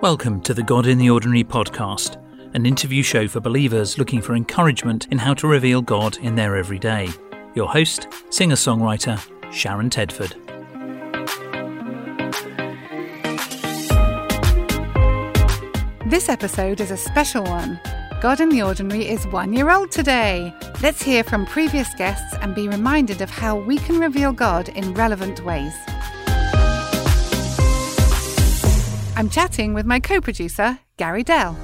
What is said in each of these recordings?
Welcome to the God in the Ordinary podcast, an interview show for believers looking for encouragement in how to reveal God in their everyday. Your host, singer songwriter Sharon Tedford. This episode is a special one. God in the Ordinary is one year old today. Let's hear from previous guests and be reminded of how we can reveal God in relevant ways. I'm chatting with my co producer, Gary Dell.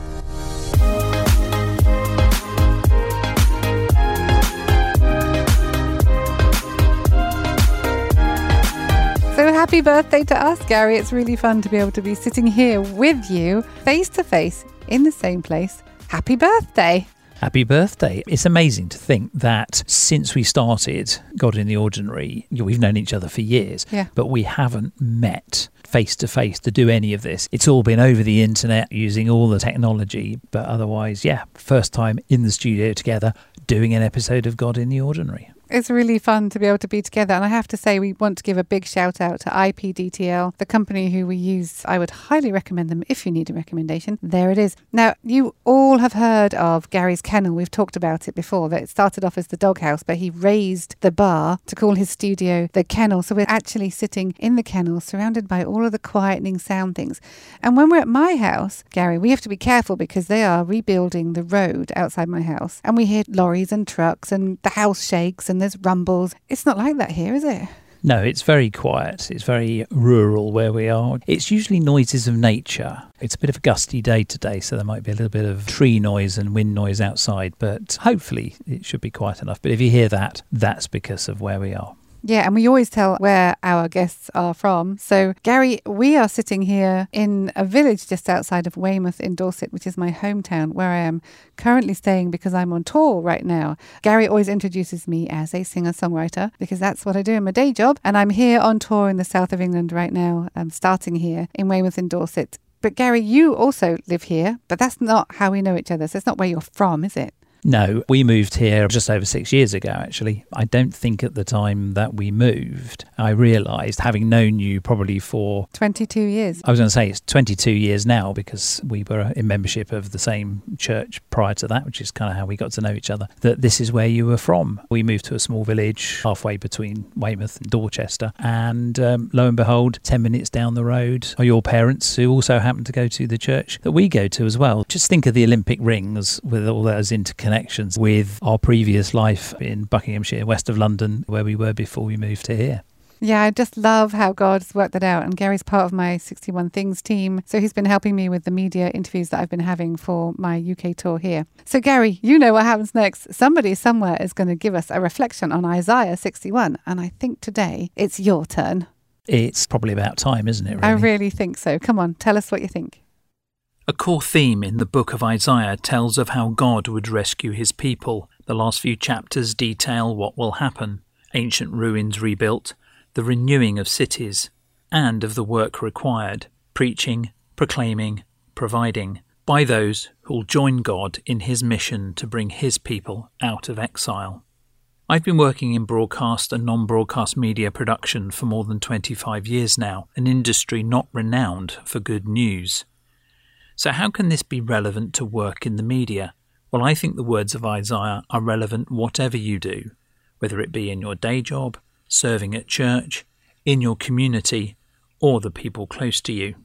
So happy birthday to us, Gary. It's really fun to be able to be sitting here with you, face to face, in the same place. Happy birthday. Happy birthday. It's amazing to think that since we started God in the Ordinary, we've known each other for years, Yeah. but we haven't met face to face to do any of this. It's all been over the internet using all the technology, but otherwise, yeah, first time in the studio together doing an episode of God in the Ordinary. It's really fun to be able to be together. And I have to say, we want to give a big shout out to IPDTL, the company who we use. I would highly recommend them if you need a recommendation. There it is. Now, you all have heard of Gary's Kennel. We've talked about it before, that it started off as the doghouse, but he raised the bar to call his studio the kennel. So we're actually sitting in the kennel, surrounded by all of the quietening sound things. And when we're at my house, Gary, we have to be careful because they are rebuilding the road outside my house. And we hear lorries and trucks, and the house shakes, and there's rumbles. It's not like that here, is it? No, it's very quiet. It's very rural where we are. It's usually noises of nature. It's a bit of a gusty day today, so there might be a little bit of tree noise and wind noise outside, but hopefully it should be quiet enough. But if you hear that, that's because of where we are. Yeah, and we always tell where our guests are from. So, Gary, we are sitting here in a village just outside of Weymouth in Dorset, which is my hometown, where I am currently staying because I'm on tour right now. Gary always introduces me as a singer songwriter because that's what I do in my day job. And I'm here on tour in the south of England right now. I'm starting here in Weymouth in Dorset. But, Gary, you also live here, but that's not how we know each other. So, it's not where you're from, is it? No, we moved here just over six years ago, actually. I don't think at the time that we moved, I realised, having known you probably for, 22 years. I was going to say it's 22 years now because we were in membership of the same church prior to that, which is kind of how we got to know each other, that this is where you were from. We moved to a small village halfway between Weymouth and Dorchester. And um, lo and behold, 10 minutes down the road are your parents who also happen to go to the church that we go to as well. Just think of the Olympic rings with all those interconnections with our previous life in Buckinghamshire, west of London, where we were before we moved to here. Yeah, I just love how God's worked that out. And Gary's part of my 61 Things team. So he's been helping me with the media interviews that I've been having for my UK tour here. So, Gary, you know what happens next. Somebody somewhere is going to give us a reflection on Isaiah 61. And I think today it's your turn. It's probably about time, isn't it? Really? I really think so. Come on, tell us what you think. A core theme in the book of Isaiah tells of how God would rescue his people. The last few chapters detail what will happen ancient ruins rebuilt, the renewing of cities, and of the work required preaching, proclaiming, providing by those who'll join God in his mission to bring his people out of exile. I've been working in broadcast and non broadcast media production for more than 25 years now, an industry not renowned for good news. So, how can this be relevant to work in the media? Well, I think the words of Isaiah are relevant whatever you do, whether it be in your day job, serving at church, in your community, or the people close to you.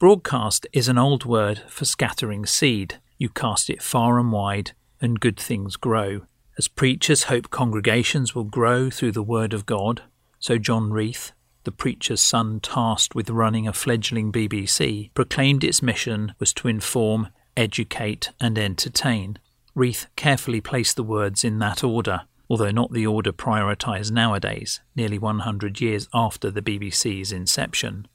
Broadcast is an old word for scattering seed. You cast it far and wide, and good things grow. As preachers hope congregations will grow through the Word of God, so John Reith, the preacher's son tasked with running a fledgling BBC, proclaimed its mission was to inform, educate, and entertain. Reith carefully placed the words in that order, although not the order prioritised nowadays, nearly 100 years after the BBC's inception.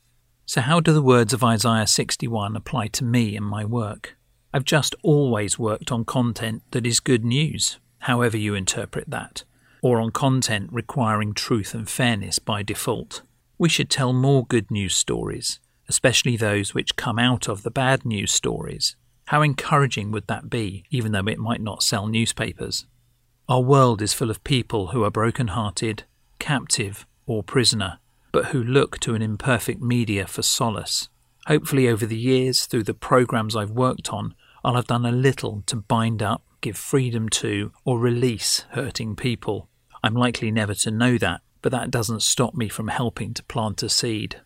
So, how do the words of Isaiah 61 apply to me and my work? I've just always worked on content that is good news, however you interpret that, or on content requiring truth and fairness by default. We should tell more good news stories, especially those which come out of the bad news stories. How encouraging would that be, even though it might not sell newspapers? Our world is full of people who are broken hearted, captive, or prisoner, but who look to an imperfect media for solace. Hopefully, over the years, through the programs I've worked on, I'll have done a little to bind up, give freedom to, or release hurting people. I'm likely never to know that, but that doesn't stop me from helping to plant a seed.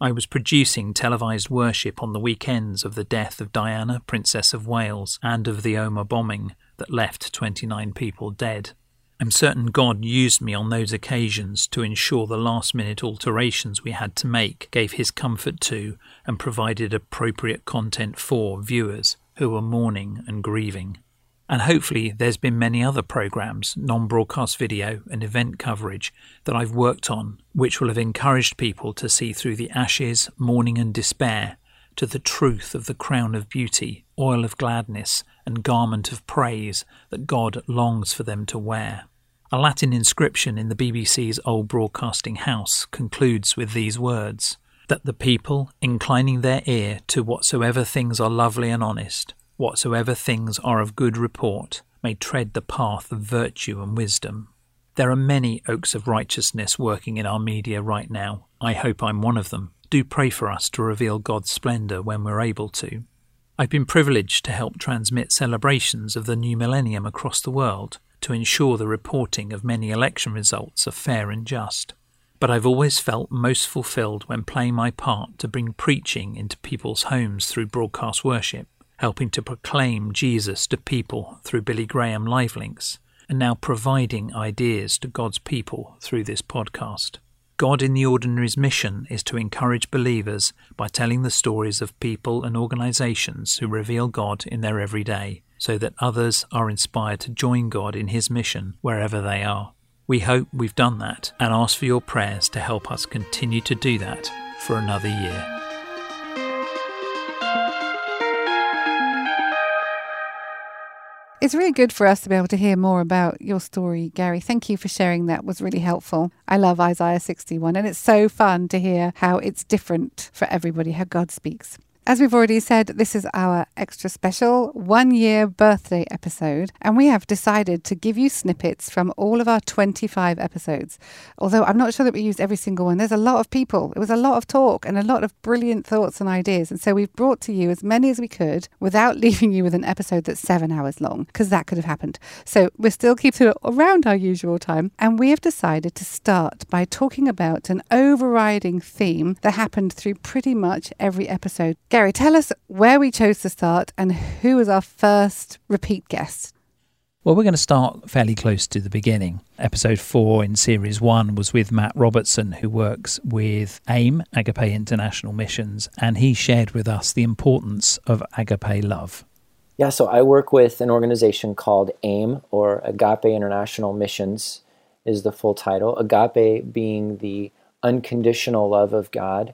I was producing televised worship on the weekends of the death of Diana, Princess of Wales, and of the Omagh bombing that left 29 people dead. I'm certain God used me on those occasions to ensure the last minute alterations we had to make gave His comfort to and provided appropriate content for viewers who were mourning and grieving. And hopefully, there's been many other programs, non broadcast video, and event coverage that I've worked on, which will have encouraged people to see through the ashes, mourning, and despair to the truth of the crown of beauty, oil of gladness, and garment of praise that God longs for them to wear. A Latin inscription in the BBC's old broadcasting house concludes with these words that the people, inclining their ear to whatsoever things are lovely and honest, whatsoever things are of good report, may tread the path of virtue and wisdom. There are many oaks of righteousness working in our media right now. I hope I'm one of them. Do pray for us to reveal God's splendour when we're able to. I've been privileged to help transmit celebrations of the new millennium across the world to ensure the reporting of many election results are fair and just. But I've always felt most fulfilled when playing my part to bring preaching into people's homes through broadcast worship, helping to proclaim Jesus to people through Billy Graham live links, and now providing ideas to God's people through this podcast. God in the Ordinary's mission is to encourage believers by telling the stories of people and organizations who reveal God in their everyday so that others are inspired to join God in His mission wherever they are. We hope we've done that and ask for your prayers to help us continue to do that for another year. It's really good for us to be able to hear more about your story, Gary. Thank you for sharing that. It was really helpful. I love Isaiah 61 and it's so fun to hear how it's different for everybody how God speaks. As we've already said, this is our extra special one year birthday episode, and we have decided to give you snippets from all of our 25 episodes. Although I'm not sure that we used every single one, there's a lot of people. It was a lot of talk and a lot of brilliant thoughts and ideas. And so we've brought to you as many as we could without leaving you with an episode that's seven hours long, because that could have happened. So we're still keeping it around our usual time, and we have decided to start by talking about an overriding theme that happened through pretty much every episode. Tell us where we chose to start and who was our first repeat guest. Well, we're going to start fairly close to the beginning. Episode four in series one was with Matt Robertson, who works with AIM, Agape International Missions, and he shared with us the importance of agape love. Yeah, so I work with an organization called AIM, or Agape International Missions, is the full title. Agape being the unconditional love of God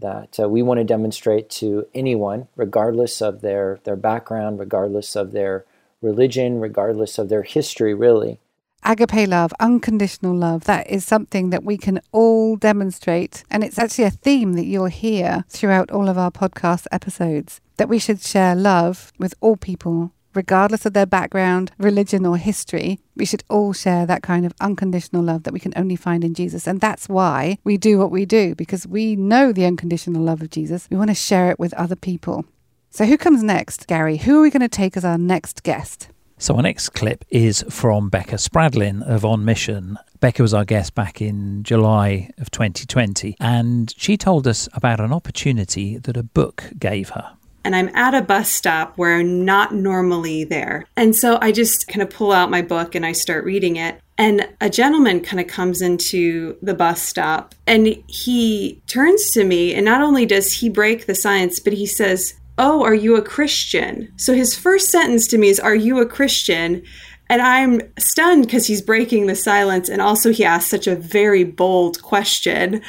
that uh, we want to demonstrate to anyone, regardless of their, their background, regardless of their religion, regardless of their history, really. Agape love, unconditional love, that is something that we can all demonstrate. And it's actually a theme that you'll hear throughout all of our podcast episodes that we should share love with all people, regardless of their background, religion, or history, we should all share that kind of unconditional love that we can only find in Jesus. And that's why we do what we do, because we know the unconditional love of Jesus. We want to share it with other people. So, who comes next, Gary? Who are we going to take as our next guest? So, our next clip is from Becca Spradlin of On Mission. Becca was our guest back in July of 2020, and she told us about an opportunity that a book gave her and I'm at a bus stop where I'm not normally there. And so I just kind of pull out my book and I start reading it. And a gentleman kind of comes into the bus stop and he turns to me, and not only does he break the silence, but he says, Oh, are you a Christian? So his first sentence to me is, Are you a Christian? And I'm stunned because he's breaking the silence. And also, he asked such a very bold question.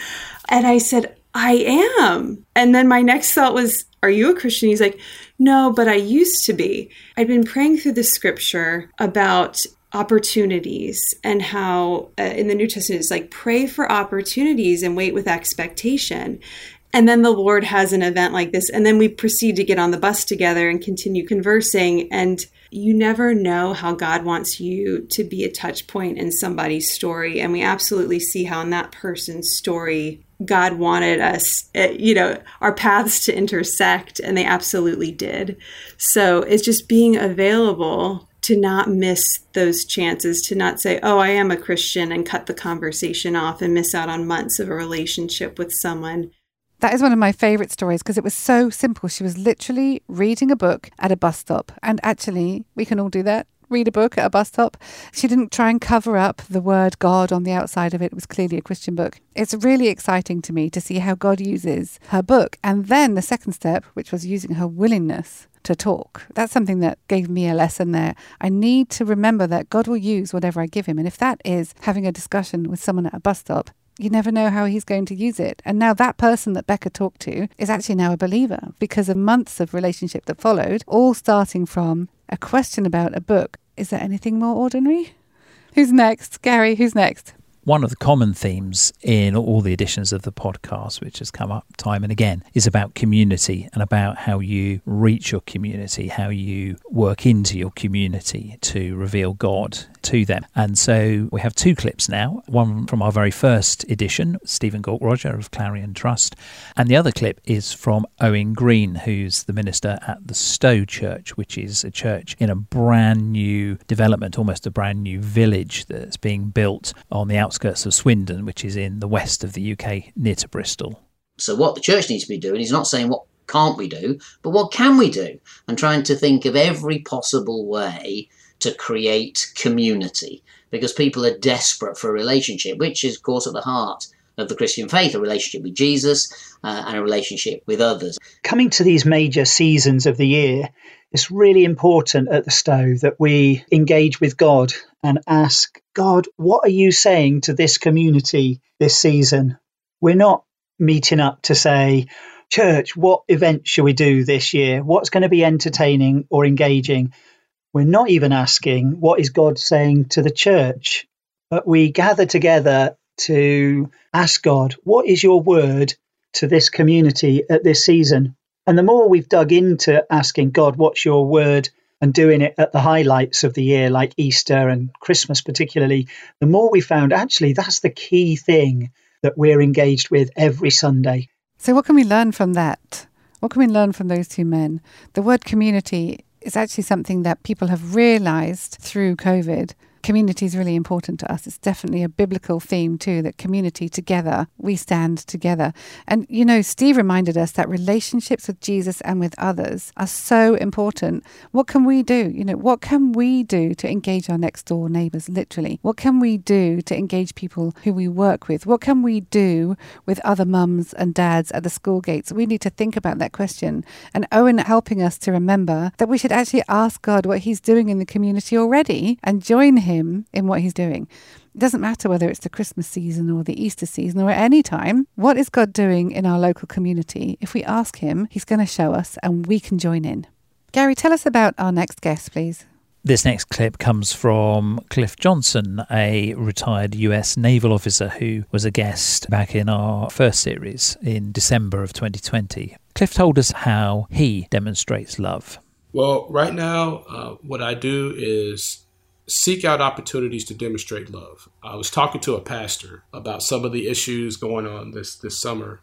And I said, I am. And then my next thought was, Are you a Christian? He's like, No, but I used to be. I'd been praying through the scripture about opportunities and how uh, in the New Testament it's like pray for opportunities and wait with expectation. And then the Lord has an event like this. And then we proceed to get on the bus together and continue conversing. And You never know how God wants you to be a touch point in somebody's story. And we absolutely see how in that person's story, God wanted us, eh, you know, our paths to intersect, and they absolutely did. So it's just being available to not miss those chances, to not say, oh, I am a Christian and cut the conversation off and miss out on months of a relationship with someone. That is one of my favourite stories because it was so simple. She was literally reading a book at a bus stop. And actually, we can all do that read a book at a bus stop. She didn't try and cover up the word God on the outside of it. It was clearly a Christian book. It's really exciting to me to see how God uses her book. And then the second step, which was using her willingness to talk. That's something that gave me a lesson there. I need to remember that God will use whatever I give him. And if that is having a discussion with someone at a bus stop, you never know how he's going to use it. And now that person that Becca talked to is actually now a believer because of months of relationship that followed, all starting from a question about a book. Is there anything more ordinary? Who's next? Gary, who's next? One of the common themes in all the editions of the podcast, which has come up time and again, is about community and about how you reach your community, how you work into your community to reveal God to them. And so we have two clips now one from our very first edition, Stephen Gaukroger of Clarion Trust, and the other clip is from Owen Green, who's the minister at the Stow Church, which is a church in a brand new development, almost a brand new village that's being built on the outskirts of Swindon, which is in the west of the UK, near to Bristol. So, what the church needs to be doing is not saying what can't we do, but what can we do? And trying to think of every possible way to create community because people are desperate for a relationship, which is, of course, at the heart of the Christian faith a relationship with Jesus uh, and a relationship with others. Coming to these major seasons of the year, it's really important at the Stow that we engage with God and ask God, what are you saying to this community this season? We're not meeting up to say, Church, what event should we do this year? What's going to be entertaining or engaging? We're not even asking, What is God saying to the church? But we gather together to ask God, What is your word to this community at this season? And the more we've dug into asking God, What's your word? and doing it at the highlights of the year, like Easter and Christmas, particularly, the more we found actually that's the key thing that we're engaged with every Sunday. So, what can we learn from that? What can we learn from those two men? The word community is actually something that people have realized through COVID community is really important to us. It's definitely a biblical theme too that community together, we stand together. And you know, Steve reminded us that relationships with Jesus and with others are so important. What can we do? You know, what can we do to engage our next door neighbors literally? What can we do to engage people who we work with? What can we do with other mums and dads at the school gates? We need to think about that question. And Owen helping us to remember that we should actually ask God what he's doing in the community already and join him him in what he's doing. It doesn't matter whether it's the Christmas season or the Easter season or at any time. What is God doing in our local community? If we ask him, he's going to show us and we can join in. Gary, tell us about our next guest, please. This next clip comes from Cliff Johnson, a retired US naval officer who was a guest back in our first series in December of 2020. Cliff told us how he demonstrates love. Well, right now, uh, what I do is seek out opportunities to demonstrate love. I was talking to a pastor about some of the issues going on this this summer,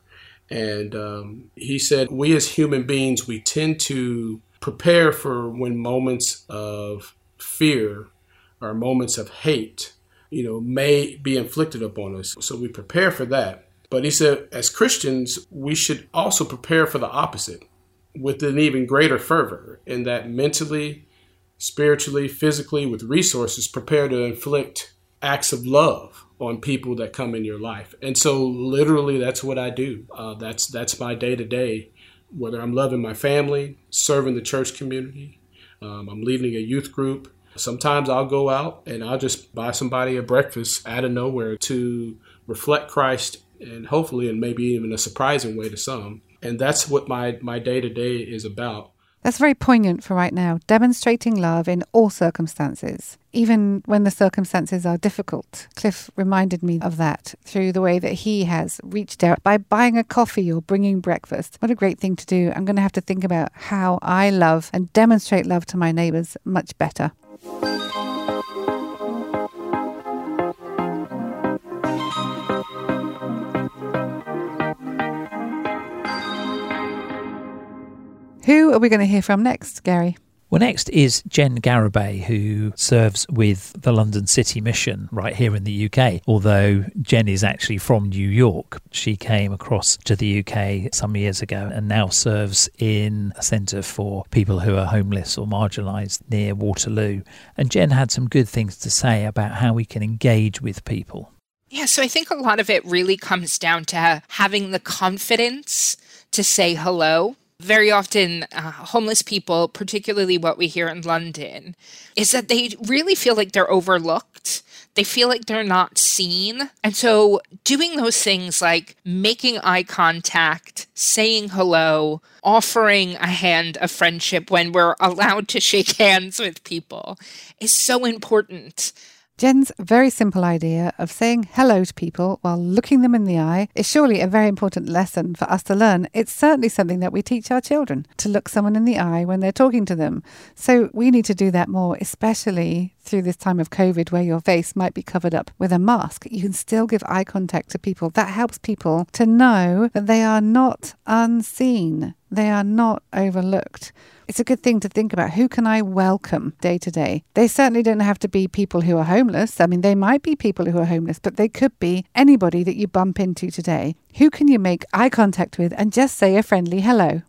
and um, he said we as human beings we tend to prepare for when moments of fear or moments of hate, you know, may be inflicted upon us. So we prepare for that. But he said, as Christians, we should also prepare for the opposite with an even greater fervor, in that mentally spiritually, physically, with resources, prepare to inflict acts of love on people that come in your life. And so, literally, that's what I do. Uh, that's that's my day to day. Whether I'm loving my family, serving the church community, um, I'm leading a youth group. Sometimes I'll go out and I'll just buy somebody a breakfast out of nowhere to reflect Christ and hopefully, and maybe even a surprising way to some. And that's what my my day to day is about. That's very poignant for right now, demonstrating love in all circumstances, even when the circumstances are difficult. Cliff reminded me of that through the way that he has reached out by buying a coffee or bringing breakfast. What a great thing to do. I'm going to have to think about how I love and demonstrate love to my neighbours much better. Who are we going to hear from next, Gary? Well, next is Jen Garibay, who serves with the London City Mission right here in the UK. Although Jen is actually from New York, she came across to the UK some years ago and now serves in a centre for people who are homeless or marginalised near Waterloo. And Jen had some good things to say about how we can engage with people. Yeah, so I think a lot of it really comes down to having the confidence to say hello very often uh, homeless people particularly what we hear in london is that they really feel like they're overlooked. They feel like they're not seen. And so doing those things like making eye contact saying hello offering a hand of friendship when we're allowed to shake hands with people is so important Jen's very simple idea of saying hello to people while looking them in the eye is surely a very important lesson for us to learn. It's certainly something that we teach our children to look someone in the eye when they're talking to them. So we need to do that more, especially through this time of COVID where your face might be covered up with a mask. You can still give eye contact to people. That helps people to know that they are not unseen, they are not overlooked it's a good thing to think about. Who can I welcome day to day? They certainly don't have to be people who are homeless. I mean, they might be people who are homeless, but they could be anybody that you bump into today. Who can you make eye contact with and just say a friendly hello?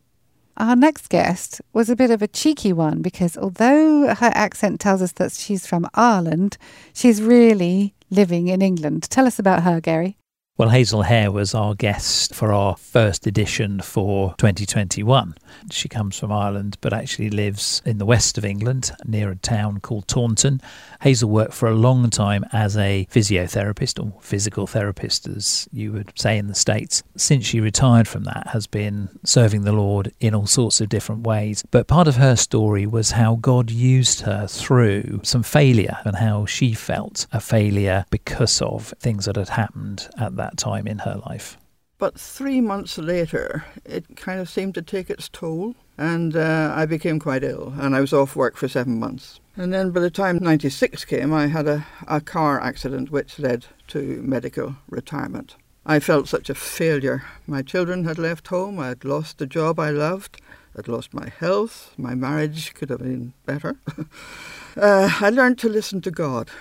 Our next guest was a bit of a cheeky one because although her accent tells us that she's from Ireland, she's really living in England. Tell us about her, Gary. Well, Hazel Hare was our guest for our first edition for 2021. She comes from Ireland but actually lives in the west of England near a town called Taunton. Hazel worked for a long time as a physiotherapist or physical therapist, as you would say in the States. Since she retired from that, has been serving the Lord in all sorts of different ways. But part of her story was how God used her through some failure and how she felt a failure because of things that had happened at that that time in her life. But three months later, it kind of seemed to take its toll, and uh, I became quite ill, and I was off work for seven months. And then by the time 96 came, I had a, a car accident which led to medical retirement. I felt such a failure. My children had left home, I had lost the job I loved, I'd lost my health, my marriage could have been better. uh, I learned to listen to God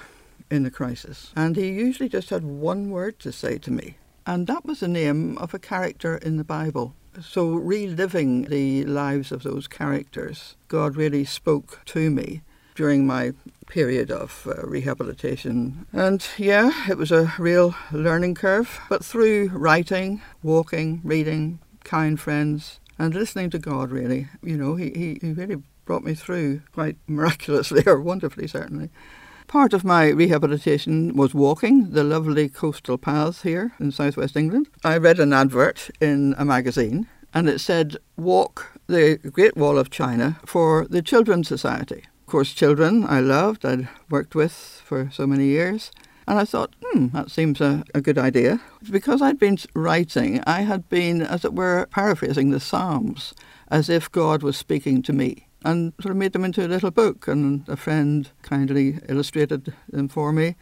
in the crisis. And he usually just had one word to say to me, and that was the name of a character in the Bible. So, reliving the lives of those characters, God really spoke to me during my period of uh, rehabilitation. And yeah, it was a real learning curve. But through writing, walking, reading, kind friends, and listening to God, really, you know, he, he, he really brought me through quite miraculously or wonderfully, certainly. Part of my rehabilitation was walking the lovely coastal paths here in southwest England. I read an advert in a magazine and it said, Walk the Great Wall of China for the Children's Society. Of course, children I loved, I'd worked with for so many years. And I thought, hmm, that seems a, a, good idea. Because I'd been writing, I had been, as it were, paraphrasing the Psalms as if God was speaking to me and sort of made them into a little book. And a friend kindly illustrated them for me.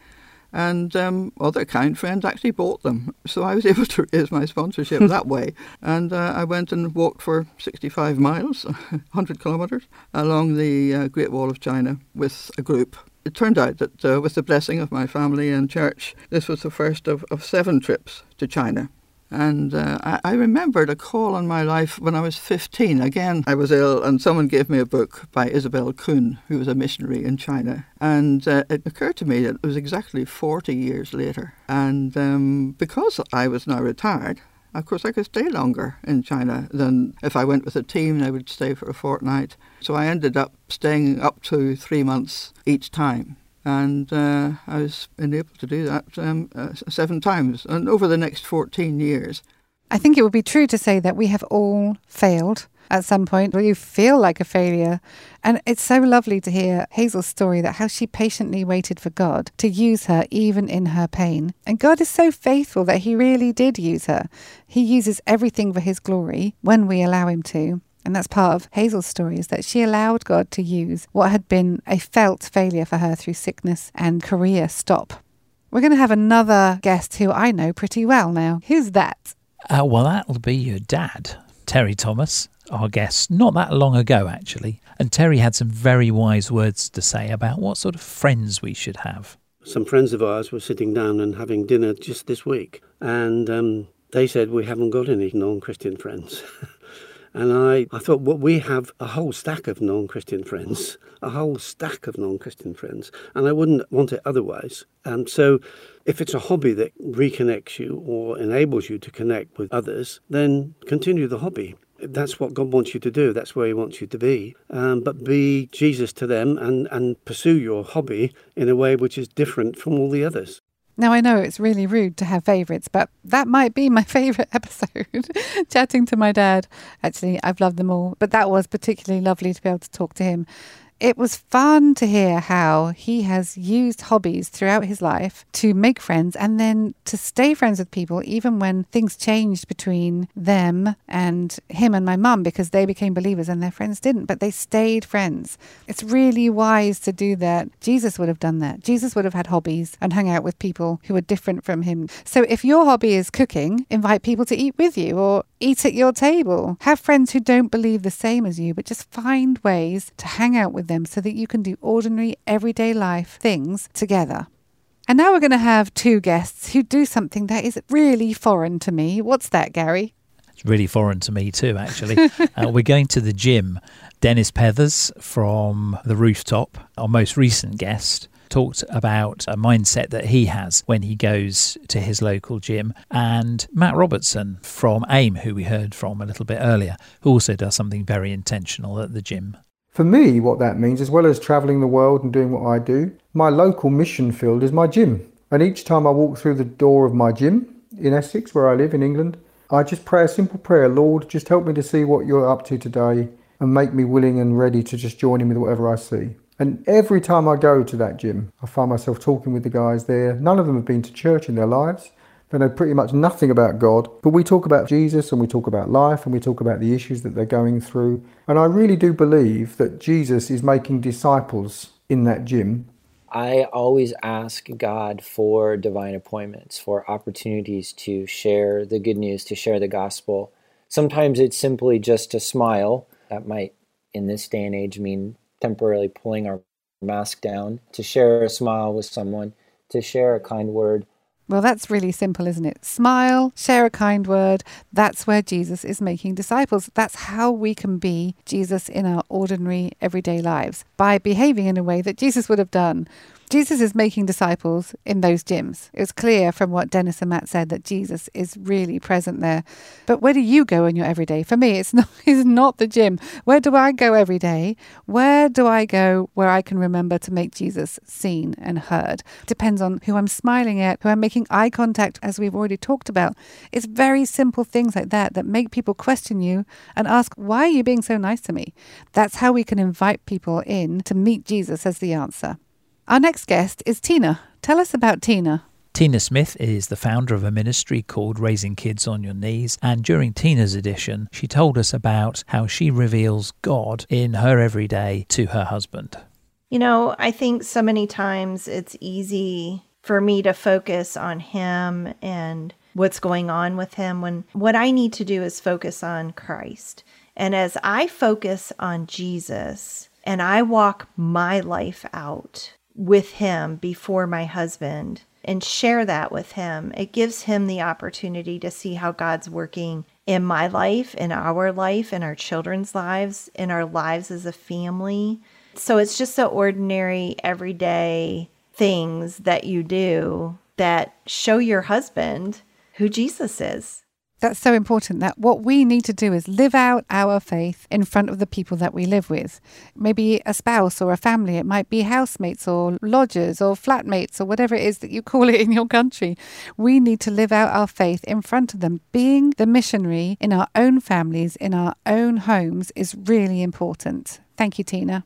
And um, other kind friends actually bought them. So I was able to raise my sponsorship that way. And uh, I went and walked for 65 miles, 100 kilometres, along the uh, Great Wall of China with a group. It turned out that uh, with the blessing of my family and church, this was the first of, of seven trips to China. And uh, I, I, remembered a call on my life when I was 15. Again, I was ill, and someone gave me a book by Isobel Kuhn, who was a missionary in China. And uh, it occurred to me that it was exactly 40 years later. And um, because I was now retired, of course, I could stay longer in China than if I went with a team, I would stay for a fortnight. So I ended up staying up to three months each time and uh, I was enabled to do that um, uh, seven times, and over the next 14 years. I think it would be true to say that we have all failed. at some point where you feel like a failure. And it's so lovely to hear Hazel's story that how she patiently waited for God to use her even in her pain. And God is so faithful that He really did use her. He uses everything for His glory when we allow Him to. And that's part of Hazel's story is that she allowed God to use what had been a felt failure for her through sickness and career stop. We're going to have another guest who I know pretty well now. Who's that? Uh, well, that'll be your dad, Terry Thomas, our guest, not that long ago, actually. And Terry had some very wise words to say about what sort of friends we should have. Some friends of ours were sitting down and having dinner just this week, and um, they said, We haven't got any non Christian friends. And I, I thought, well, we have a whole stack of non Christian friends, a whole stack of non Christian friends, and I wouldn't want it otherwise. And so, if it's a hobby that reconnects you or enables you to connect with others, then continue the hobby. That's what God wants you to do. That's where He wants you to be. Um, but be Jesus to them and, and pursue your hobby in a way which is different from all the others. Now, I know it's really rude to have favourites, but that might be my favourite episode. Chatting to my dad. Actually, I've loved them all, but that was particularly lovely to be able to talk to him it was fun to hear how he has used hobbies throughout his life to make friends and then to stay friends with people, even when things changed between them and him and my mum because they became believers and their friends didn't, but they stayed friends. It's really wise to do that. Jesus would have done that. Jesus would have had hobbies and hung out with people who were different from him. So if your hobby is cooking, invite people to eat with you or eat at your table. Have friends who don't believe the same as you, but just find ways to hang out with with them so that you can do ordinary, everyday life things together. And now we're going to have two guests who do something that is really foreign to me. What's that, Gary? It's really foreign to me too, actually. uh, we're going to the gym. Dennis Pethers from The Rooftop, our most recent guest, talked about a mindset that he has when he goes to his local gym. And Matt Robertson from AIM, who we heard from a little bit earlier, who also does something very intentional at the gym. For me, what that means, as well as travelling the world and doing what I do, my local mission field is my gym. And each time I walk through the door of my gym in Essex, where I live in England, I just pray a simple prayer Lord, just help me to see what you're up to today and make me willing and ready to just join in with whatever I see. And every time I go to that gym, I find myself talking with the guys there. None of them have been to church in their lives. Know pretty much nothing about God, but we talk about Jesus and we talk about life and we talk about the issues that they're going through. And I really do believe that Jesus is making disciples in that gym. I always ask God for divine appointments, for opportunities to share the good news, to share the gospel. Sometimes it's simply just a smile. That might, in this day and age, mean temporarily pulling our mask down, to share a smile with someone, to share a kind word well, that's really simple, isn't it? Smile, share a kind word. That's where Jesus is making disciples. That's how we can be Jesus in our ordinary, everyday lives by behaving in a way that Jesus would have done Jesus is making disciples in those gyms. It was clear from what Dennis and Matt said that Jesus is really present there. But where do you go in your everyday? For me, it's not it's not the gym. Where do I go every day? Where do I go where I can remember to make Jesus seen and heard? Depends on who I'm smiling at, who I'm making eye contact, as we've already talked about. It's very simple things like that that make people question you and ask, why are you being so nice to me? That's how we can invite people in to meet Jesus as the answer. Our next guest is Tina. Tell us about Tina. Tina Smith is the founder of a ministry called Raising Kids on Your Knees. And during Tina's edition, she told us about how she reveals God in her everyday to her husband. You know, I think so many times it's easy for me to focus on him and what's going on with him when what I need to do is focus on Christ. And as I focus on Jesus and I walk my life out, with him before my husband and share that with him. It gives him the opportunity to see how God's working in my life, in our life, in our children's lives, in our lives as a family. So it's just the ordinary, everyday things that you do that show your husband who Jesus is. That's so important that what we need to do is live out our faith in front of the people that we live with. Maybe a spouse or a family, it might be housemates or lodgers or flatmates or whatever it is that you call it in your country. We need to live out our faith in front of them. Being the missionary in our own families, in our own homes, is really important. Thank you, Tina.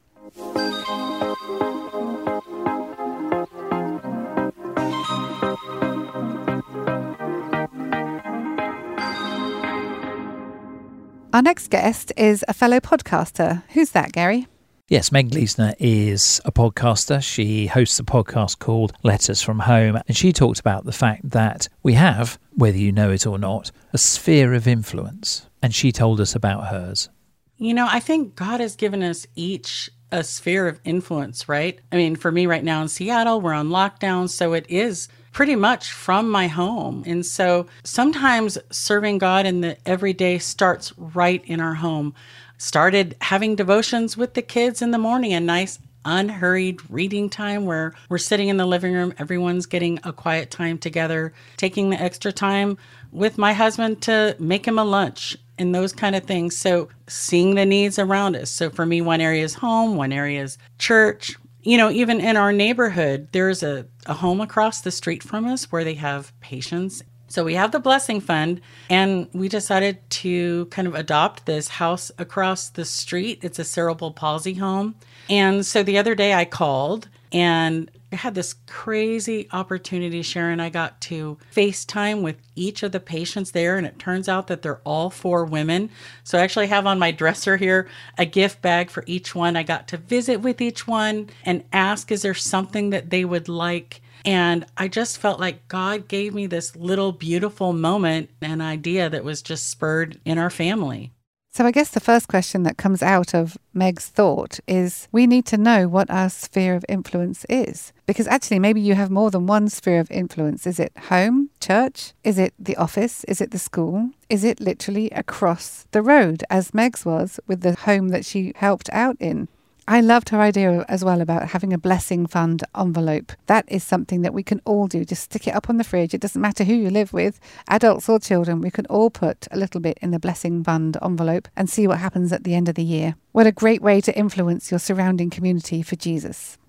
Our next guest is a fellow podcaster. Who's that, Gary? Yes, Meg Gleesner is a podcaster. She hosts a podcast called Letters from Home, and she talked about the fact that we have, whether you know it or not, a sphere of influence. And she told us about hers. You know, I think God has given us each a sphere of influence, right? I mean, for me right now in Seattle, we're on lockdown, so it is pretty much from my home. And so sometimes serving God in the everyday starts right in our home. Started having devotions with the kids in the morning, a nice unhurried reading time where we're sitting in the living room, everyone's getting a quiet time together, taking the extra time with my husband to make him a lunch and those kind of things. So, seeing the needs around us. So, for me, one area is home, one area is church, you know, even in our neighborhood, there's a, a home across the street from us where they have patients. So we have the Blessing Fund, and we decided to kind of adopt this house across the street. It's a cerebral palsy home. And so the other day I called and I had this crazy opportunity, Sharon. I got to FaceTime with each of the patients there, and it turns out that they're all four women. So I actually have on my dresser here a gift bag for each one. I got to visit with each one and ask, is there something that they would like? And I just felt like God gave me this little beautiful moment, an idea that was just spurred in our family. So, I guess the first question that comes out of Meg's thought is we need to know what our sphere of influence is. Because actually, maybe you have more than one sphere of influence. Is it home, church? Is it the office? Is it the school? Is it literally across the road, as Meg's was with the home that she helped out in? I loved her idea as well about having a blessing fund envelope. That is something that we can all do. Just stick it up on the fridge. It doesn't matter who you live with, adults or children. We can all put a little bit in the blessing fund envelope and see what happens at the end of the year. What a great way to influence your surrounding community for Jesus.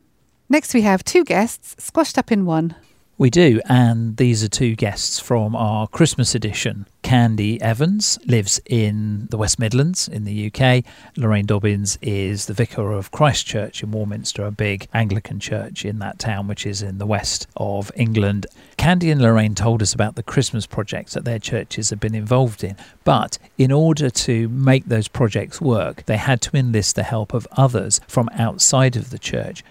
Next, we have two guests squashed up in one. We do, and these are two guests from our Christmas edition. Candy Evans lives in the West Midlands in the UK. Lorraine Dobbins is the vicar of Christ Church in Warminster, a big Anglican church in that town, which is in the west of England. Candy and Lorraine told us about the Christmas projects that their churches have been involved in, but in order to make those projects work, they had to enlist the help of others from outside of the church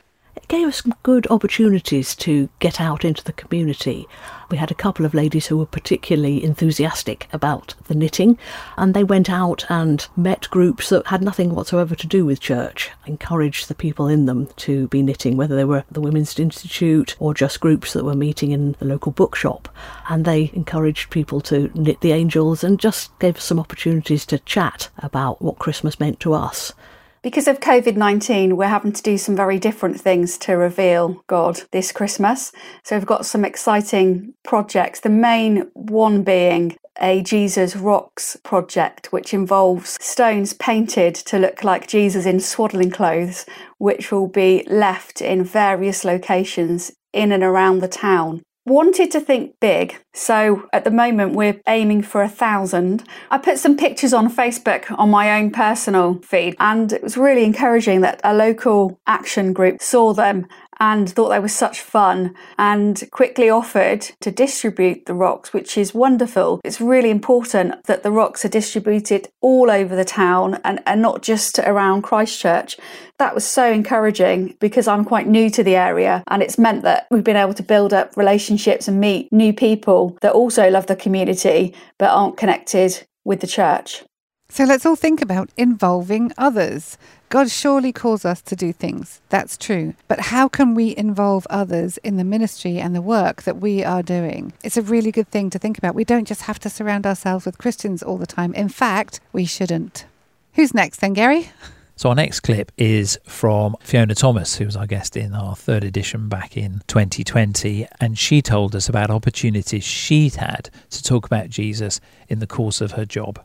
gave us some good opportunities to get out into the community. We had a couple of ladies who were particularly enthusiastic about the knitting, and they went out and met groups that had nothing whatsoever to do with church, encouraged the people in them to be knitting, whether they were the Women's Institute or just groups that were meeting in the local bookshop. And they encouraged people to knit the angels and just gave us some opportunities to chat about what Christmas meant to us. Because of COVID 19, we're having to do some very different things to reveal God this Christmas. So we've got some exciting projects. The main one being a Jesus Rocks project, which involves stones painted to look like Jesus in swaddling clothes, which will be left in various locations in and around the town wanted to think big. So at the moment, we're aiming for a thousand. I put some pictures on Facebook on my own personal feed, and it was really encouraging that a local action group saw them and thought they were such fun and quickly offered to distribute the rocks, which is wonderful. It's really important that the rocks are distributed all over the town and, and not just around Christ Church. That was so encouraging because I'm quite new to the area and it's meant that we've been able to build up relationships and meet new people that also love the community but aren't connected with the church. So let's all think about involving others. God surely calls us to do things. That's true. But how can we involve others in the ministry and the work that we are doing? It's a really good thing to think about. We don't just have to surround ourselves with Christians all the time. In fact, we shouldn't. Who's next then, Gary? So our next clip is from Fiona Thomas, who was our guest in our third edition back in 2020, and she told us about opportunities she'd had to talk about Jesus in the course of her job.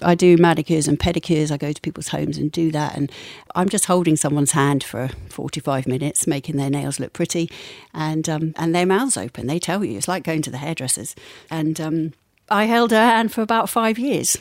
I do manicures and pedicures. I go to people's homes and do that. And I'm just holding someone's hand for 45 minutes, making their nails look pretty, and um, and their mouths open. They tell you it's like going to the hairdressers. And um, I held her hand for about five years,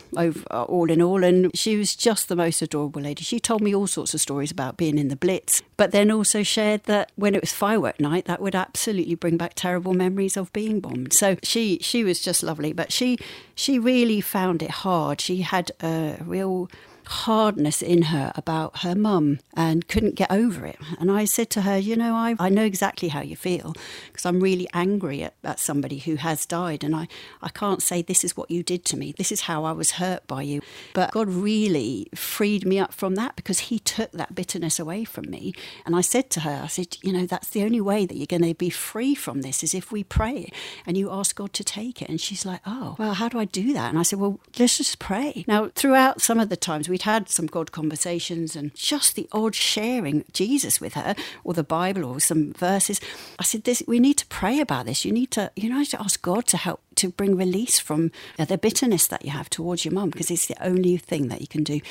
all in all, and she was just the most adorable lady. She told me all sorts of stories about being in the Blitz, but then also shared that when it was firework night, that would absolutely bring back terrible memories of being bombed. So she she was just lovely, but she she really found it hard. She had a real hardness in her about her mum and couldn't get over it. And I said to her, You know, I, I know exactly how you feel because I'm really angry at, at somebody who has died. And I, I can't say, This is what you did to me. This is how I was hurt by you. But God really freed me up from that because He took that bitterness away from me. And I said to her, I said, You know, that's the only way that you're going to be free from this is if we pray and you ask God to take it. And she's like, Oh, well, how do I do that? And I said, Well, let's just pray. Now, throughout some of the times, we'd had some God conversations and just the odd sharing Jesus with her or the Bible or some verses. I said, this, we need to pray about this. You need to, you know, to ask God to help to bring release from the bitterness that you have towards your mum because it's the only thing that you can do.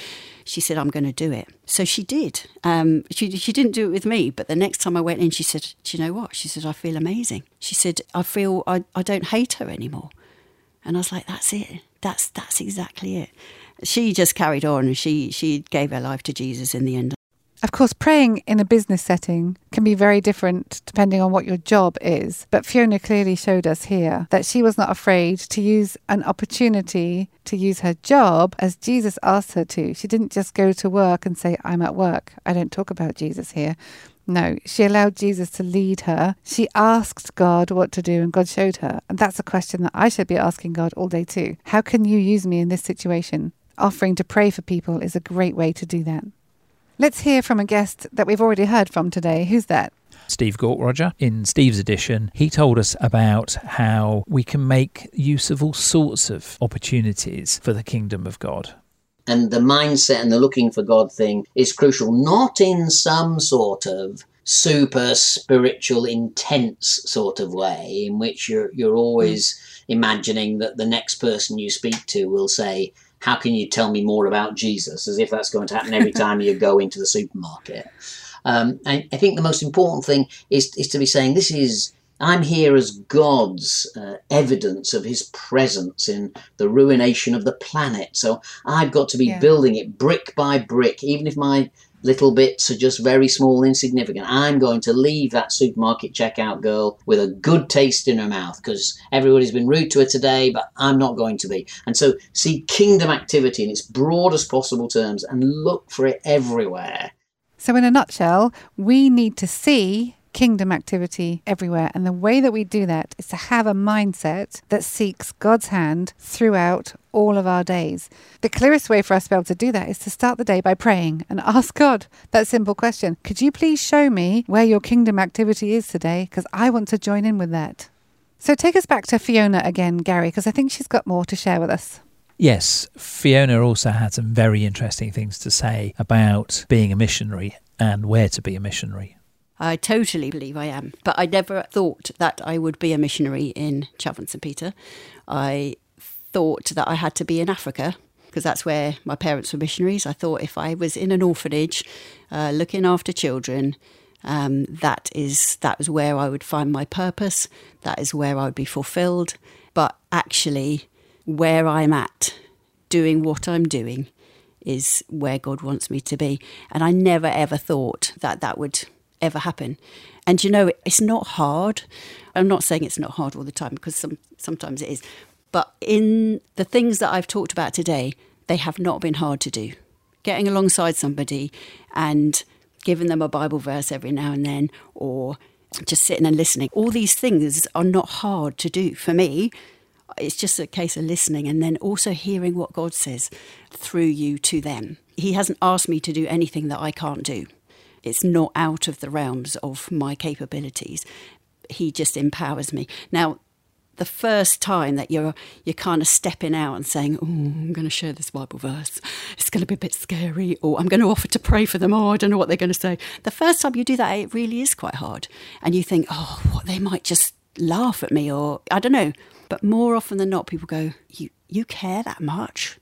She said, I'm going to do it. So she did. Um, she, she didn't do it with me, but the next time I went in, she said, Do you know what? She said, I feel amazing. She said, I feel I, I don't hate her anymore. And I was like, That's it. That's, that's exactly it she just carried on. She she gave her life to Jesus in the end. Of course, praying in a business setting can be very different depending on what your job is. But Fiona clearly showed us here that she was not afraid to use an opportunity to use her job as Jesus asked her to. She didn't just go to work and say, I'm at work. I don't talk about Jesus here. No, she allowed Jesus to lead her. She asked God what to do, and God showed her. And that's a question that I should be asking God all day too. How can you use me in this situation? Offering to pray for people is a great way to do that. Let's hear from a guest that we've already heard from today. Who's that? Steve Gaukroger. In Steve's edition, he told us about how we can make use of all sorts of opportunities for the kingdom of God. And the mindset and the looking for God thing is crucial, not in some sort of super spiritual, intense sort of way in which you're, you're always mm. imagining that the next person you speak to will say, how can you tell me more about Jesus? As if that's going to happen every time you go into the supermarket. Um, I, I, think the most important thing is, is to be saying this is I'm here as God's uh, evidence of his presence in the ruination of the planet. So I've got to be yeah. building it brick by brick, even if my little bits are just very small, insignificant. I'm going to leave that supermarket checkout girl with a good taste in her mouth because everybody's been rude to her today, but I'm not going to be. And so see kingdom activity in its broadest possible terms and look for it everywhere. So, in a nutshell, we need to see kingdom activity everywhere. And the way that we do that is to have a mindset that seeks God's hand throughout all of our days. The clearest way for us to be able to do that is to start the day by praying and ask God that simple question Could you please show me where your kingdom activity is today? Because I want to join in with that. So take us back to Fiona again, Gary, because I think she's got more to share with us. Yes, Fiona also had some very interesting things to say about being a missionary and where to be a missionary. I totally believe I am. But I never thought that I would be a missionary in Chalfont St Peter. I thought that I had to be in Africa because that's where my parents were missionaries. I thought if I was in an orphanage uh, looking after children, um, that is that was where I would find my purpose. That is where I would be fulfilled. But actually, where I'm at, doing what I'm doing, is where God wants me to be. And I never ever thought that that would ever happen. And you know, it's not hard. I'm not saying it's not hard all the time because some, sometimes it is. But in the things that I've talked about today, they have not been hard to do. Getting alongside somebody and giving them a Bible verse every now and then, or just sitting and listening, all these things are not hard to do for me. It's just a case of listening and then also hearing what God says through you to them. He hasn't asked me to do anything that I can't do it's not out of the realms of my capabilities. He just empowers me. Now, the first time that you're you're kind of stepping out and saying, "Oh, I'm going to share this Bible verse. It's going to be a bit scary," or "I'm going to offer to pray for them." Oh, I don't know what they're going to say. The first time you do that, it really is quite hard, and you think, "Oh, what they might just laugh at me," or I don't know. But more often than not, people go, "You you care that much?"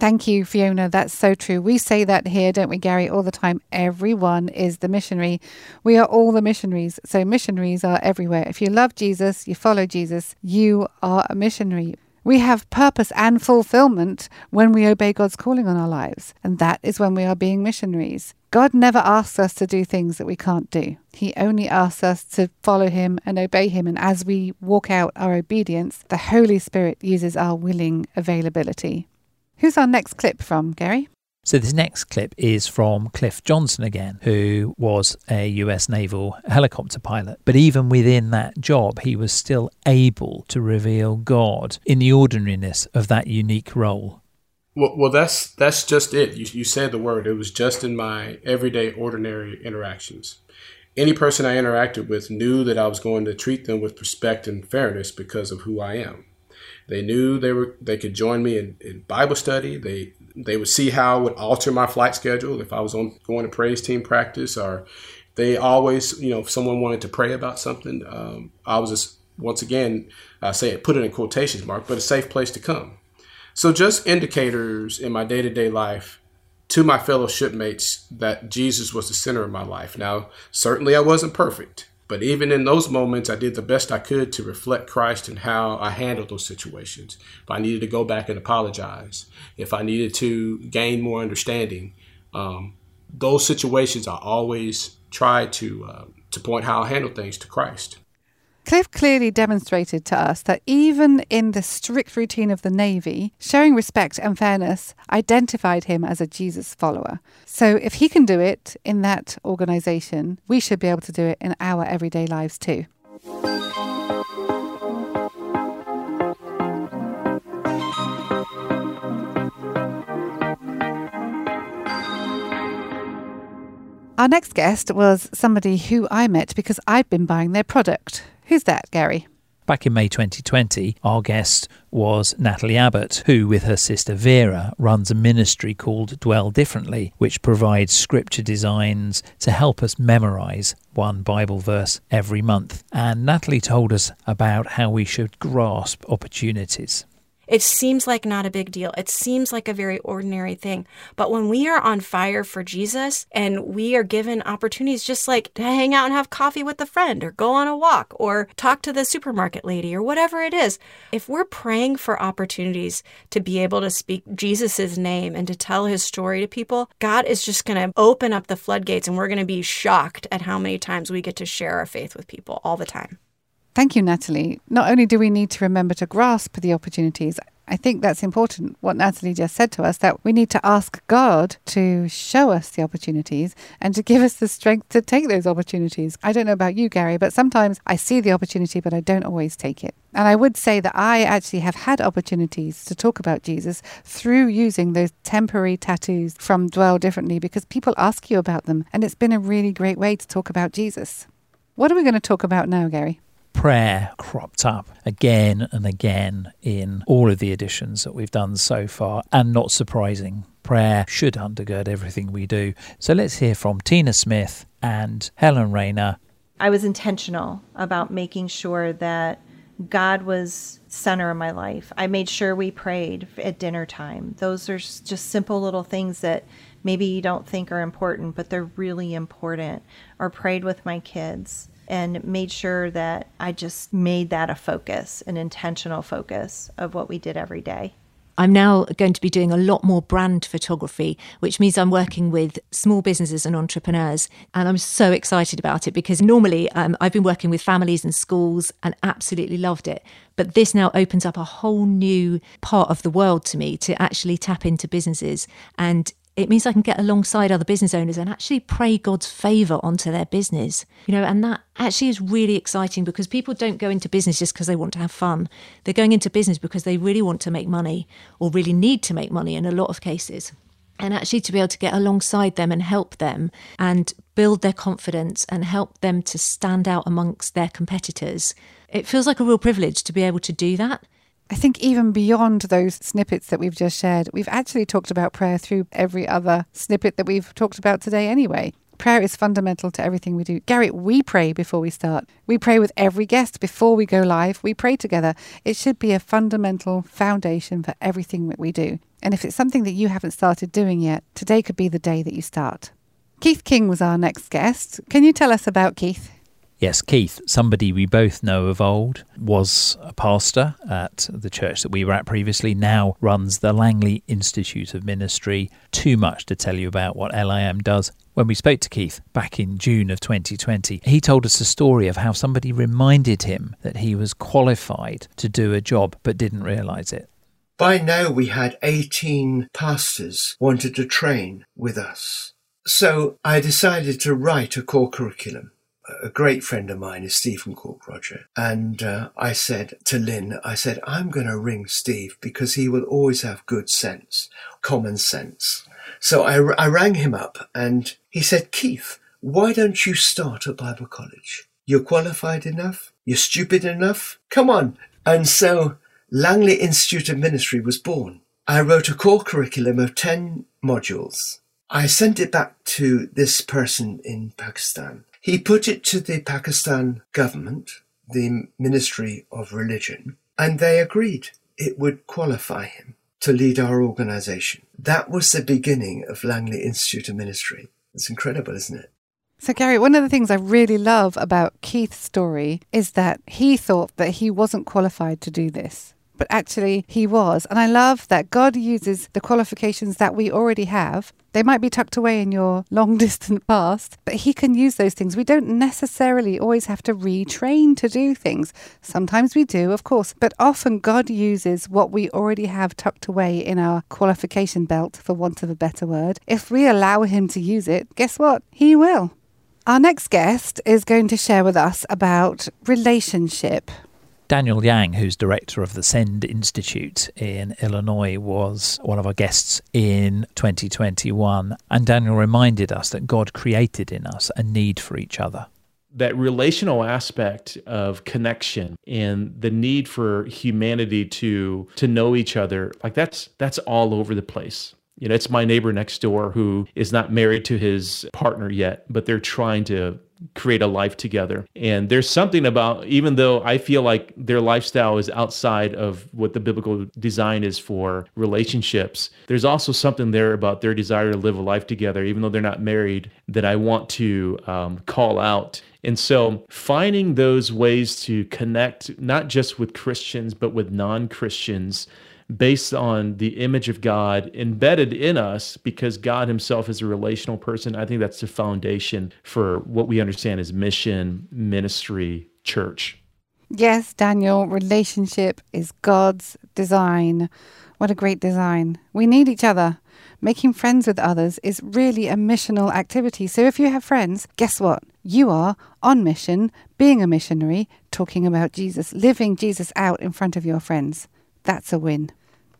Thank you, Fiona. That's so true. We say that here, don't we, Gary, all the time? Everyone is the missionary. We are all the missionaries. So, missionaries are everywhere. If you love Jesus, you follow Jesus, you are a missionary. We have purpose and fulfillment when we obey God's calling on our lives. And that is when we are being missionaries. God never asks us to do things that we can't do. He only asks us to follow Him and obey Him. And as we walk out our obedience, the Holy Spirit uses our willing availability. Who's our next clip from, Gary? So, this next clip is from Cliff Johnson again, who was a US naval helicopter pilot. But even within that job, he was still able to reveal God in the ordinariness of that unique role. Well, well that's that's just it. You, you said the word. It was just in my everyday, ordinary interactions. Any person I interacted with knew that I was going to treat them with respect and fairness because of who I am. They knew they were they could join me in, in Bible study. They they would see how I would alter my flight schedule if I was on going to praise team practice or they always you know if someone wanted to pray about something um, I was just once again I say it put it in quotations mark but a safe place to come. So just indicators in my day to day life to my fellow shipmates that Jesus was the center of my life. Now certainly I wasn't perfect. But even in those moments, I did the best I could to reflect Christ and how I handled those situations. If I needed to go back and apologize, if I needed to gain more understanding, um, those situations I always try to uh, to point how I handle things to Christ. Cliff clearly demonstrated to us that even in the strict routine of the Navy, showing respect and fairness identified him as a Jesus follower. So if he can do it in that organization, we should be able to do it in our everyday lives too. Our next guest was somebody who I met because I'd been buying their product. Who's that, Gary? Back in May 2020, our guest was Natalie Abbott, who, with her sister Vera, runs a ministry called Dwell Differently, which provides scripture designs to help us memorize one Bible verse every month. And Natalie told us about how we should grasp opportunities. It seems like not a big deal. It seems like a very ordinary thing. But when we are on fire for Jesus and we are given opportunities just like to hang out and have coffee with a friend or go on a walk or talk to the supermarket lady or whatever it is, if we're praying for opportunities to be able to speak Jesus' name and to tell his story to people, God is just going to open up the floodgates and we're going to be shocked at how many times we get to share our faith with people all the time. Thank you, Natalie. Not only do we need to remember to grasp the opportunities, I think that's important, what Natalie just said to us, that we need to ask God to show us the opportunities and to give us the strength to take those opportunities. I don't know about you, Gary, but sometimes I see the opportunity, but I don't always take it. And I would say that I actually have had opportunities to talk about Jesus through using those temporary tattoos from Dwell Differently because people ask you about them. And it's been a really great way to talk about Jesus. What are we going to talk about now, Gary? Prayer cropped up again and again in all of the editions that we've done so far, and not surprising. Prayer should undergird everything we do. So let's hear from Tina Smith and Helen Rayner. I was intentional about making sure that God was center of my life. I made sure we prayed at dinner time. Those are just simple little things that maybe you don't think are important, but they're really important. Or prayed with my kids and made sure that I just made that a focus, an intentional focus of what we did every day. I'm now going to be doing a lot more brand photography, which means I'm working with small businesses and entrepreneurs. And I'm so excited about it because normally um, I've been working with families and schools and absolutely loved it. But this now opens up a whole new part of the world to me to actually tap into businesses and it means I can get alongside other business owners and actually pray God's favor onto their business. You know, and that actually is really exciting because people don't go into business just because they want to have fun. They're going into business because they really want to make money or really need to make money in a lot of cases. and actually to be able to get alongside them and help them and build their confidence and help them to stand out amongst their competitors. It feels like a real privilege to be able to do that. I think even beyond those snippets that we've just shared, we've actually talked about prayer through every other snippet that we've talked about today anyway. Prayer is fundamental to everything we do. Garrett, we pray before we start. We pray with every guest before we go live. We pray together. It should be a fundamental foundation for everything that we do. And if it's something that you haven't started doing yet, today could be the day that you start. Keith King was our next guest. Can you tell us about Keith? Yes, Keith, somebody we both know of old, was a pastor at the church that we were at previously, now runs the Langley Institute of Ministry. Too much to tell you about what LIM does. When we spoke to Keith back in June of 2020, he told us a story of how somebody reminded him that he was qualified to do a job but didn't realise it. By now, we had 18 pastors wanted to train with us. So I decided to write a core curriculum a great friend of mine is Stephen Gaukroger. And uh, I said to Lynn, I said, I'm going to ring Steve because he will always have good sense, common sense. So I, I rang him up and he said, Keith, why don't you start at Bible college? You're qualified enough? You're stupid enough? Come on. And so Langley Institute of Ministry was born. I wrote a core curriculum of 10 modules. I sent it back to this person in Pakistan he put it to the Pakistan government, the Ministry of Religion, and they agreed it would qualify him to lead our organization. That was the beginning of Langley Institute of Ministry. It's incredible, isn't it? So, Gary, one of the things I really love about Keith's story is that he thought that he wasn't qualified to do this but actually he was. And I love that God uses the qualifications that we already have. They might be tucked away in your long distant past, but He can use those things. We don't necessarily always have to retrain to do things. Sometimes we do, of course, but often God uses what we already have tucked away in our qualification belt, for want of a better word. If we allow Him to use it, guess what? He will. Our next guest is going to share with us about relationship. Daniel Yang, who's director of the Send Institute in Illinois, was one of our guests in 2021. And Daniel reminded us that God created in us a need for each other. That relational aspect of connection and the need for humanity to to know each other, like that's that's all over the place. You know, it's my neighbor next door who is not married to his partner yet, but they're trying to create a life together. And there's something about, even though I feel like their lifestyle is outside of what the biblical design is for relationships, there's also something there about their desire to live a life together, even though they're not married, that I want to um, call out. And so finding those ways to connect, not just with Christians, but with non Christians based on the image of God embedded in us because God himself is a relational person. I think that's the foundation for what we understand as mission, ministry, church. Yes, Daniel, relationship is God's design. What a great design. We need each other. Making friends with others is really a missional activity. So if you have friends, guess what? You are on mission, being a missionary, talking about Jesus, living Jesus out in front of your friends. That's a win.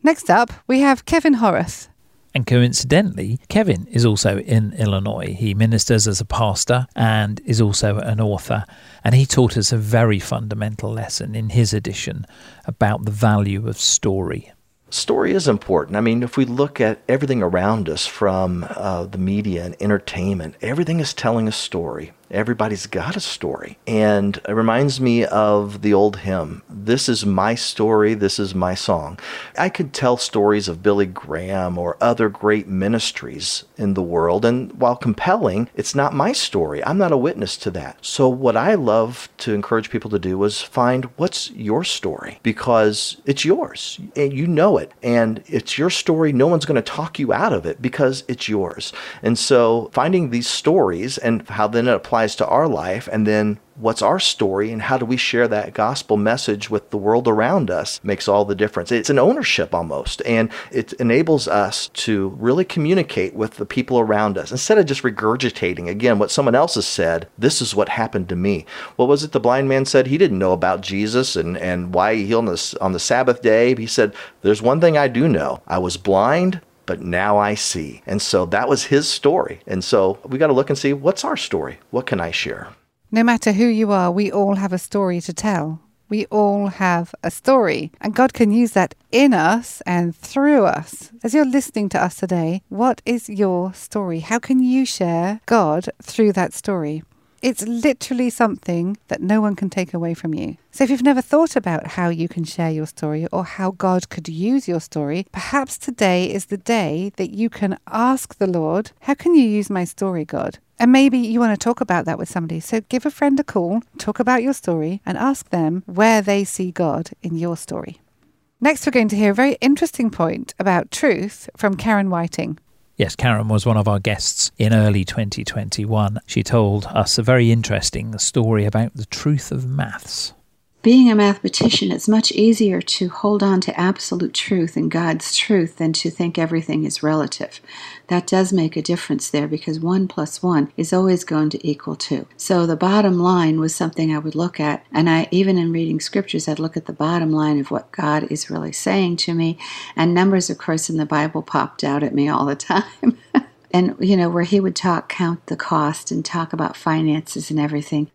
Next up, we have Kevin Horace. And coincidentally, Kevin is also in Illinois. He ministers as a pastor and is also an author. And he taught us a very fundamental lesson in his edition about the value of story. Story is important. I mean, if we look at everything around us from uh, the media and entertainment, everything is telling a story. Everybody's got a story. And it reminds me of the old hymn This is my story, this is my song. I could tell stories of Billy Graham or other great ministries in the world, and while compelling, it's not my story. I'm not a witness to that. So, what I love to encourage people to do is find what's your story because it's yours and you know it, and it's your story. No one's going to talk you out of it because it's yours. And so, finding these stories and how then it applies applies to our life, and then what's our story and how do we share that gospel message with the world around us makes all the difference. It's an ownership almost, and it enables us to really communicate with the people around us instead of just regurgitating again what someone else has said. This is what happened to me. What was it the blind man said? He didn't know about Jesus and, and why he healed on the, on the Sabbath day. He said, There's one thing I do know I was blind but now I see. And so that was his story. And so we got to look and see what's our story? What can I share? No matter who you are, we all have a story to tell. We all have a story, and God can use that in us and through us. As you're listening to us today, what is your story? How can you share God through that story? It's literally something that no one can take away from you. So, if you've never thought about how you can share your story or how God could use your story, perhaps today is the day that you can ask the Lord, How can you use my story, God? And maybe you want to talk about that with somebody. So, give a friend a call, talk about your story, and ask them where they see God in your story. Next, we're going to hear a very interesting point about truth from Karen Whiting. Yes, Karen was one of our guests in early 2021. She told us a very interesting story about the truth of maths. Being a mathematician, it's much easier to hold on to absolute truth and God's truth than to think everything is relative. That does make a difference there because 1 plus 1 is always going to equal 2. So the bottom line was something I would look at, and I even in reading scriptures, I'd look at the bottom line of what God is really saying to me. And numbers, of course, in the Bible popped out at me all the time. and you know where he would talk count the cost and talk about finances and everything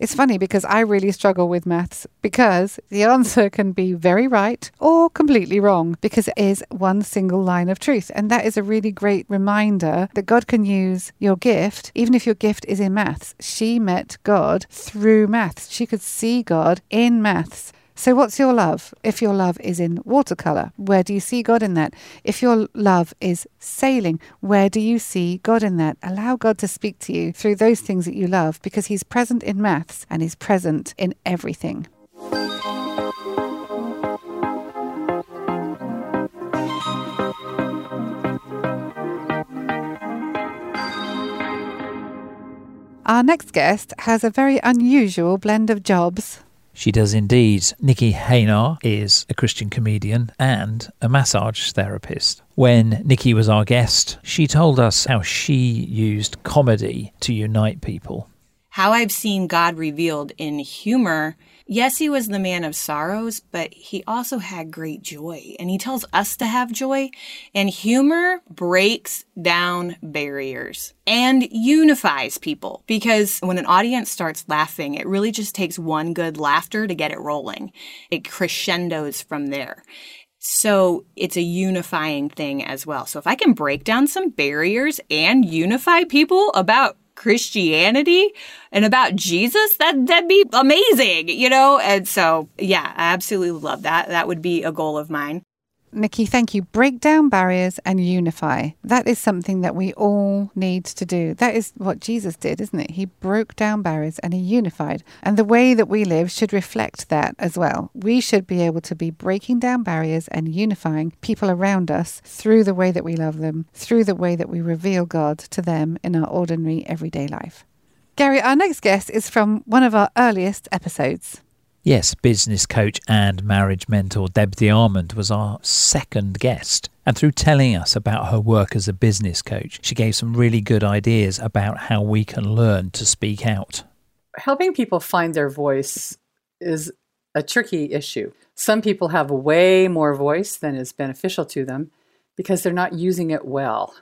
it's funny because I really struggle with maths because the answer can be very right or completely wrong because it is one single line of truth. And that is a really great reminder that God can use your gift, even if your gift is in maths. She met God through maths. She could see God in maths. So, what's your love? If your love is in watercolor, where do you see God in that? If your love is sailing, where do you see God in that? Allow God to speak to you through those things that you love because He's present in maths and He's present in everything. Our next guest has a very unusual blend of jobs. She does indeed. Nikki Haynar is a Christian comedian and a massage therapist. When Nikki was our guest, she told us how she used comedy to unite people. How I've seen God revealed in humor Yes, he was the man of sorrows, but he also had great joy. And he tells us to have joy. And humor breaks down barriers and unifies people because when an audience starts laughing, it really just takes one good laughter to get it rolling. It crescendos from there. So it's a unifying thing as well. So if I can break down some barriers and unify people about Christianity and about Jesus, that that'd be amazing, you know? And so, yeah, I absolutely love that. That would be a goal of mine. Nikki, thank you. Break down barriers and unify. That is something that we all need to do. That is what Jesus did, isn't it? He broke down barriers and he unified. And the way that we live should reflect that as well. We should be able to be breaking down barriers and unifying people around us through the way that we love them, through the way that we reveal God to them in our ordinary everyday life. Gary, our next guest is from one of our earliest episodes. Yes, business coach and marriage mentor Deb Armand was our second guest. And through telling us about her work as a business coach, she gave some really good ideas about how we can learn to speak out. Helping people find their voice is a tricky issue. Some people have way more voice than is beneficial to them because they're not using it well.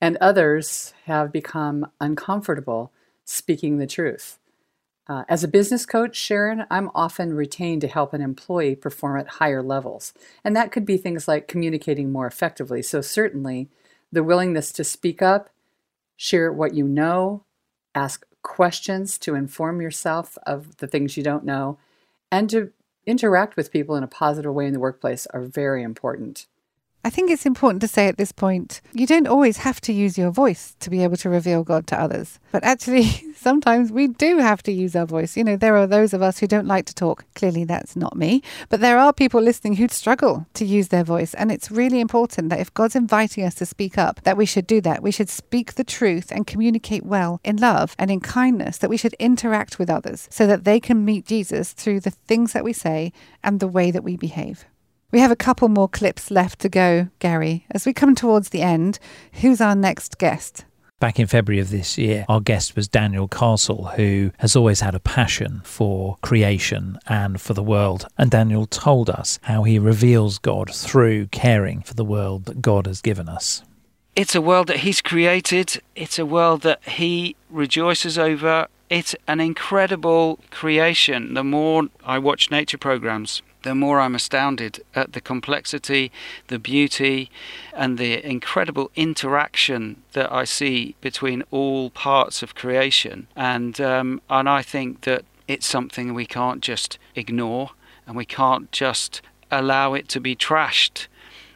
And others have become uncomfortable speaking the truth. Uh, as a business coach, Sharon, I'm often retained to help an employee perform at higher levels. And that could be things like communicating more effectively. So, certainly, the willingness to speak up, share what you know, ask questions to inform yourself of the things you don't know, and to interact with people in a positive way in the workplace are very important. I think it's important to say at this point you don't always have to use your voice to be able to reveal God to others. But actually, sometimes we do have to use our voice. You know, there are those of us who don't like to talk. Clearly, that's not me. But there are people listening who struggle to use their voice. And it's really important that if God's inviting us to speak up, that we should do that. We should speak the truth and communicate well in love and in kindness, that we should interact with others so that they can meet Jesus through the things that we say and the way that we behave. We have a couple more clips left to go, Gary. As we come towards the end, who's our next guest? Back in February of this year, our guest was Daniel Castle, who has always had a passion for creation and for the world. And Daniel told us how he reveals God through caring for the world that God has given us. It's a world that He's created, it's a world that He rejoices over. It's an incredible creation. The more I watch nature programs, the more I'm astounded at the complexity, the beauty, and the incredible interaction that I see between all parts of creation. And um, and I think that it's something we can't just ignore, and we can't just allow it to be trashed.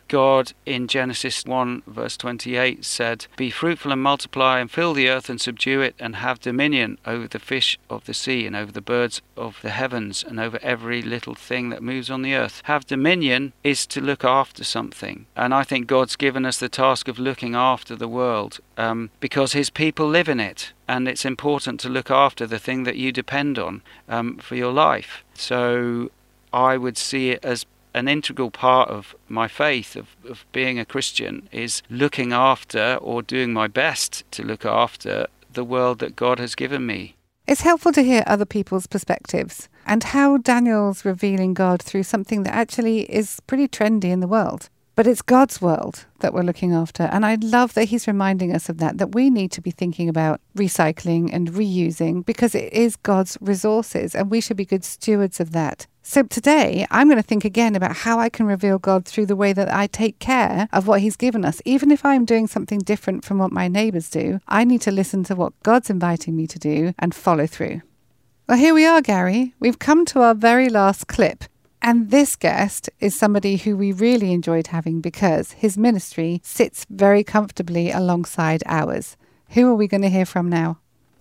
God in Genesis 1, verse 28 said, Be fruitful and multiply and fill the earth and subdue it and have dominion over the fish of the sea and over the birds of the heavens and over every little thing that moves on the earth. Have dominion is to look after something. And I think God's given us the task of looking after the world um, because His people live in it. And it's important to look after the thing that you depend on um, for your life. So I would see it as an integral part of my faith of, of being a Christian is looking after or doing my best to look after the world that God has given me. It's helpful to hear other people's perspectives and how Daniel's revealing God through something that actually is pretty trendy in the world. But it's God's world that we're looking after. And I love that he's reminding us of that, that we need to be thinking about recycling and reusing because it is God's resources and we should be good stewards of that. So today, I'm going to think again about how I can reveal God through the way that I take care of what He's given us. Even if I'm doing something different from what my neighbours do, I need to listen to what God's inviting me to do and follow through. Well, here we are, Gary. We've come to our very last clip. And this guest is somebody who we really enjoyed having because his ministry sits very comfortably alongside ours. Who are we going to hear from now?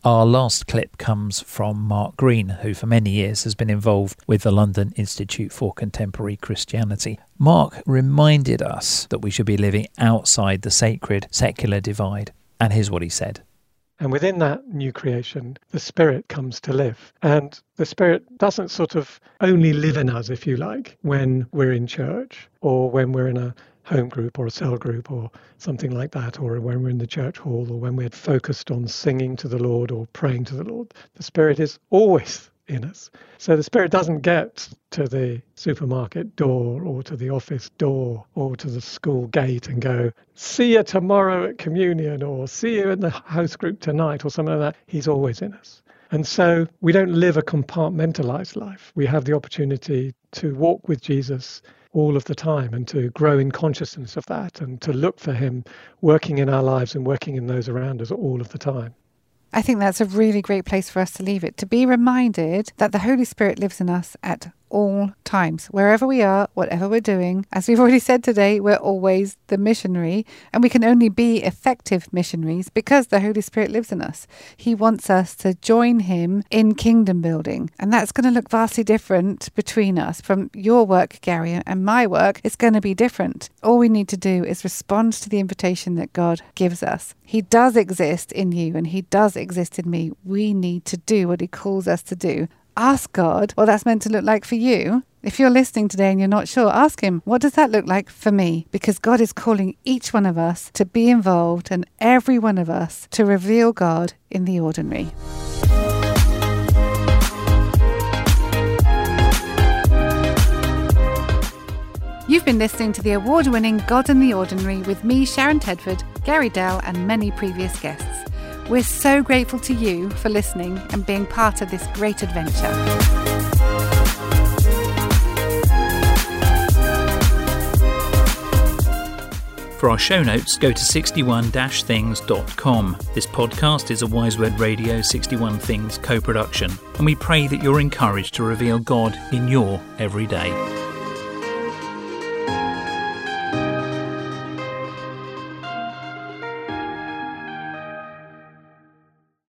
Our last clip comes from Mark Greene, who for many years has been involved with the London Institute for Contemporary Christianity. Mark reminded us that we should be living outside the sacred secular divide. And here's what he said. And within that new creation, the Spirit comes to live. And the Spirit doesn't sort of only live in us, if you like, when we're in church or when we're in a home group or a cell group or something like that, or when we're in the church hall or when we're focused on singing to the Lord or praying to the Lord. The Spirit is always in us. So the Spirit doesn't get to the supermarket door or to the office door or to the school gate and go, see you tomorrow at communion or see you in the house group tonight or something like that. He's always in us. And so we don't live a compartmentalized life. We have the opportunity to walk with Jesus all of the time and to grow in consciousness of that and to look for Him working in our lives and working in those around us all of the time. I think that's a really great place for us to leave it, to be reminded that the Holy Spirit lives in us at all times, wherever we are, whatever we're doing. As we've already said today, we're always the missionary, and we can only be effective missionaries because the Holy Spirit lives in us. He wants us to join Him in kingdom building, and that's going to look vastly different between us. From your work, Gary, and my work, it's going to be different. All we need to do is respond to the invitation that God gives us. He does exist in you, and He does exist in me. We need to do what He calls us to do ask God what that's meant to look like for you. If you're listening today and you're not sure, ask Him, what does that look like for me? Because God is calling each one of us to be involved and every one of us to reveal God in the ordinary. You've been listening to the award winning God in the Ordinary with me, Sharon Tedford, Gary Dell, and many previous guests. We're so grateful to you for listening and being part of this great adventure. For our show notes, go to 61-things.com. This podcast is a Wise Word Radio 61 Things co-production, and we pray that you're encouraged to reveal God in your everyday.